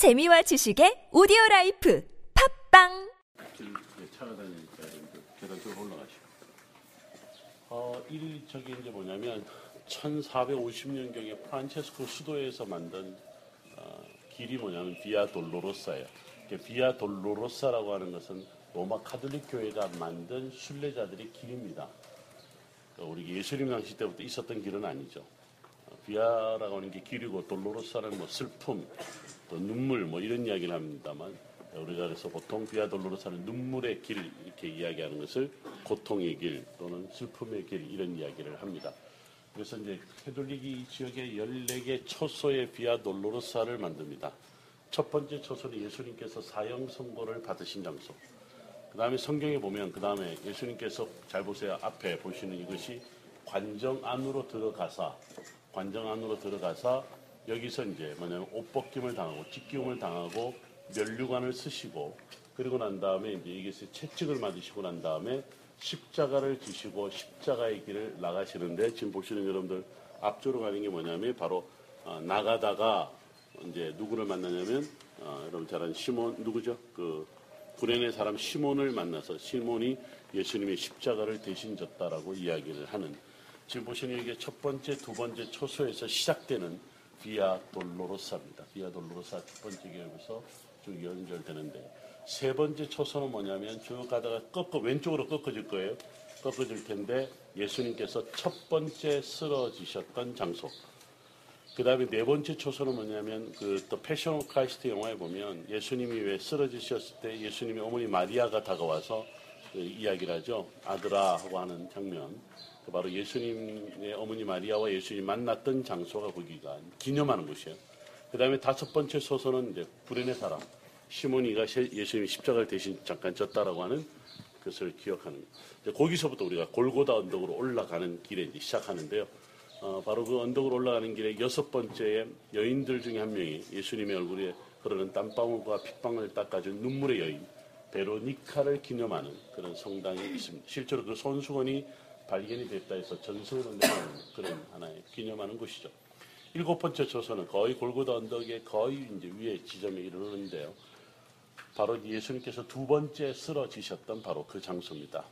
재미와 지식의 오디오 라이프 팟빵 여러분들 계단 쭉 올라가시고. 어, 이 저기 이제 뭐냐면 1450년경에 프란체스코 수도회에서 만든 어, 길이 뭐냐면 비아 돌로로사예요. 비아 돌로로사라고 하는 것은 로마 카톨릭 교회가 만든 순례자들의 길입니다. 그 우리 예수님 당시 때부터 있었던 길은 아니죠. 어, 비아라고 하는 게 길이고 돌로로사는 뭐 슬픔, 또 눈물 뭐 이런 이야기를 합니다만 우리가 그래서 보통 비아 돌로로사는 눈물의 길 이렇게 이야기하는 것을 고통의 길 또는 슬픔의 길 이런 이야기를 합니다. 그래서 이제 이 지역에 14개 초소의 비아 돌로로사를 만듭니다. 첫 번째 초소는 예수님께서 사형 선고를 받으신 장소. 그 다음에 성경에 보면 그 다음에 예수님께서 잘 보세요. 앞에 보시는 이것이 관정 안으로 들어가사 관정 안으로 들어가사 여기서 이제 뭐냐면 옷 벗김을 당하고 찢기움을 당하고 면류관을 쓰시고 그리고 난 다음에 이제 이것을 채찍을 맞으시고 난 다음에 십자가를 지시고 십자가의 길을 나가시는데 지금 보시는 여러분들 앞쪽으로 가는 게 뭐냐면 바로 어, 나가다가 이제 누구를 만나냐면 어, 여러분 잘 아는 시몬 누구죠? 그 구레네 사람 시몬을 만나서 시몬이 예수님의 십자가를 대신 졌다라고 이야기를 하는 지금 보시는 이게 첫 번째, 두 번째 초소에서 시작되는 비아 돌로로사입니다. 비아 돌로로사 첫 번째 교회에서 쭉 연결되는데 세 번째 초소는 뭐냐면 쭉 가다가 꺾어 왼쪽으로 꺾어질 거예요. 꺾어질 텐데 예수님께서 첫 번째 쓰러지셨던 장소. 그 다음에 네 번째 초소는 뭐냐면 그 또 Passion of Christ 영화에 보면 예수님이 왜 쓰러지셨을 때 예수님의 어머니 마리아가 다가와서 그 이야기를 하죠. 아들아 하고 하는 장면. 그 바로 예수님의 어머니 마리아와 예수님 만났던 장소가 거기가 기념하는 곳이에요. 그 다음에 다섯 번째 소서는 이제 불행의 사람. 시몬이가 예수님 십자가를 대신 잠깐 졌다라고 하는 것을 기억하는. 이제 거기서부터 우리가 골고다 언덕으로 올라가는 길에 이제 시작하는데요. 어, 바로 그 언덕으로 올라가는 길에 여섯 번째에 여인들 중에 한 명이 예수님의 얼굴에 흐르는 땀방울과 핏방울을 닦아준 눈물의 여인 베로니카를 기념하는 그런 성당이 있습니다. 실제로 그 손수건이 발견이 됐다 해서 전설로 내려오는 그런 하나의 기념하는 곳이죠. 일곱 번째 조선은 거의 골고다 언덕의 거의 이제 위에 지점에 이르는데요. 바로 예수님께서 두 번째 쓰러지셨던 바로 그 장소입니다.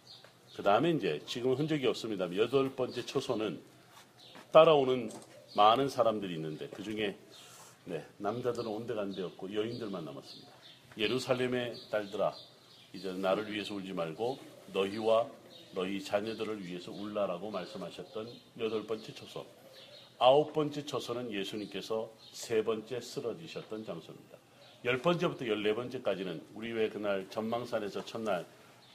그 다음에 이제 지금은 흔적이 없습니다. 여덟 번째 초소는 따라오는 많은 사람들이 있는데 그 중에 네, 남자들은 온데간데 없고 여인들만 남았습니다. 예루살렘의 딸들아 이제 나를 위해서 울지 말고 너희와 너희 자녀들을 위해서 울라라고 말씀하셨던 여덟 번째 초소. 아홉 번째 초소는 예수님께서 세 번째 쓰러지셨던 장소입니다. 열 번째부터 열네 번째까지는 우리 왜 그날 전망산에서 첫날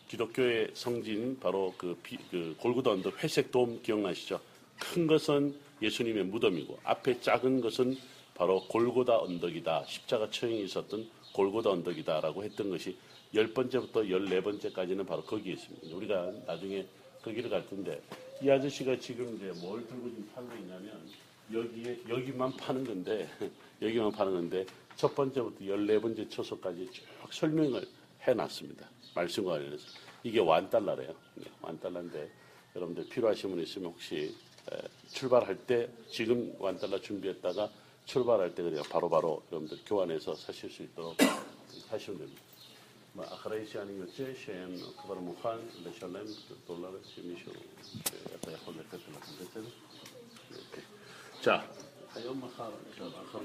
기독교의 성진 바로 그, 비, 그 골고다 언덕 회색 돔 기억나시죠? 큰 것은 예수님의 무덤이고 앞에 작은 것은 바로 골고다 언덕이다. 십자가 처형이 있었던 골고다 언덕이다라고 했던 것이 열 번째부터 열네 번째까지는 바로 거기에 있습니다. 우리가 나중에 거기를 갈 텐데 이 아저씨가 지금 이제 뭘 들고 지금 팔고 있냐면 여기에 여기만 파는 건데 여기만 파는 건데 첫 번째부터 열네 번째 초소까지 쭉 설명을 해놨습니다. 말씀과 관련해서 이게 완 달러래요. 네, 완 달러인데 여러분들 필요하신 분 있으면 혹시 출발할 때 지금 완 달러 준비했다가 출발할 때 그냥 바로바로 여러분들 교환해서 사실 수 있도록 하시면 됩니다. אחרי שאני יוצא שהם כבר מוכן לשלם דולר שמישהו, אתה יכול לתת לכם, בסדר? 자, היום מחר, עכשיו, אחר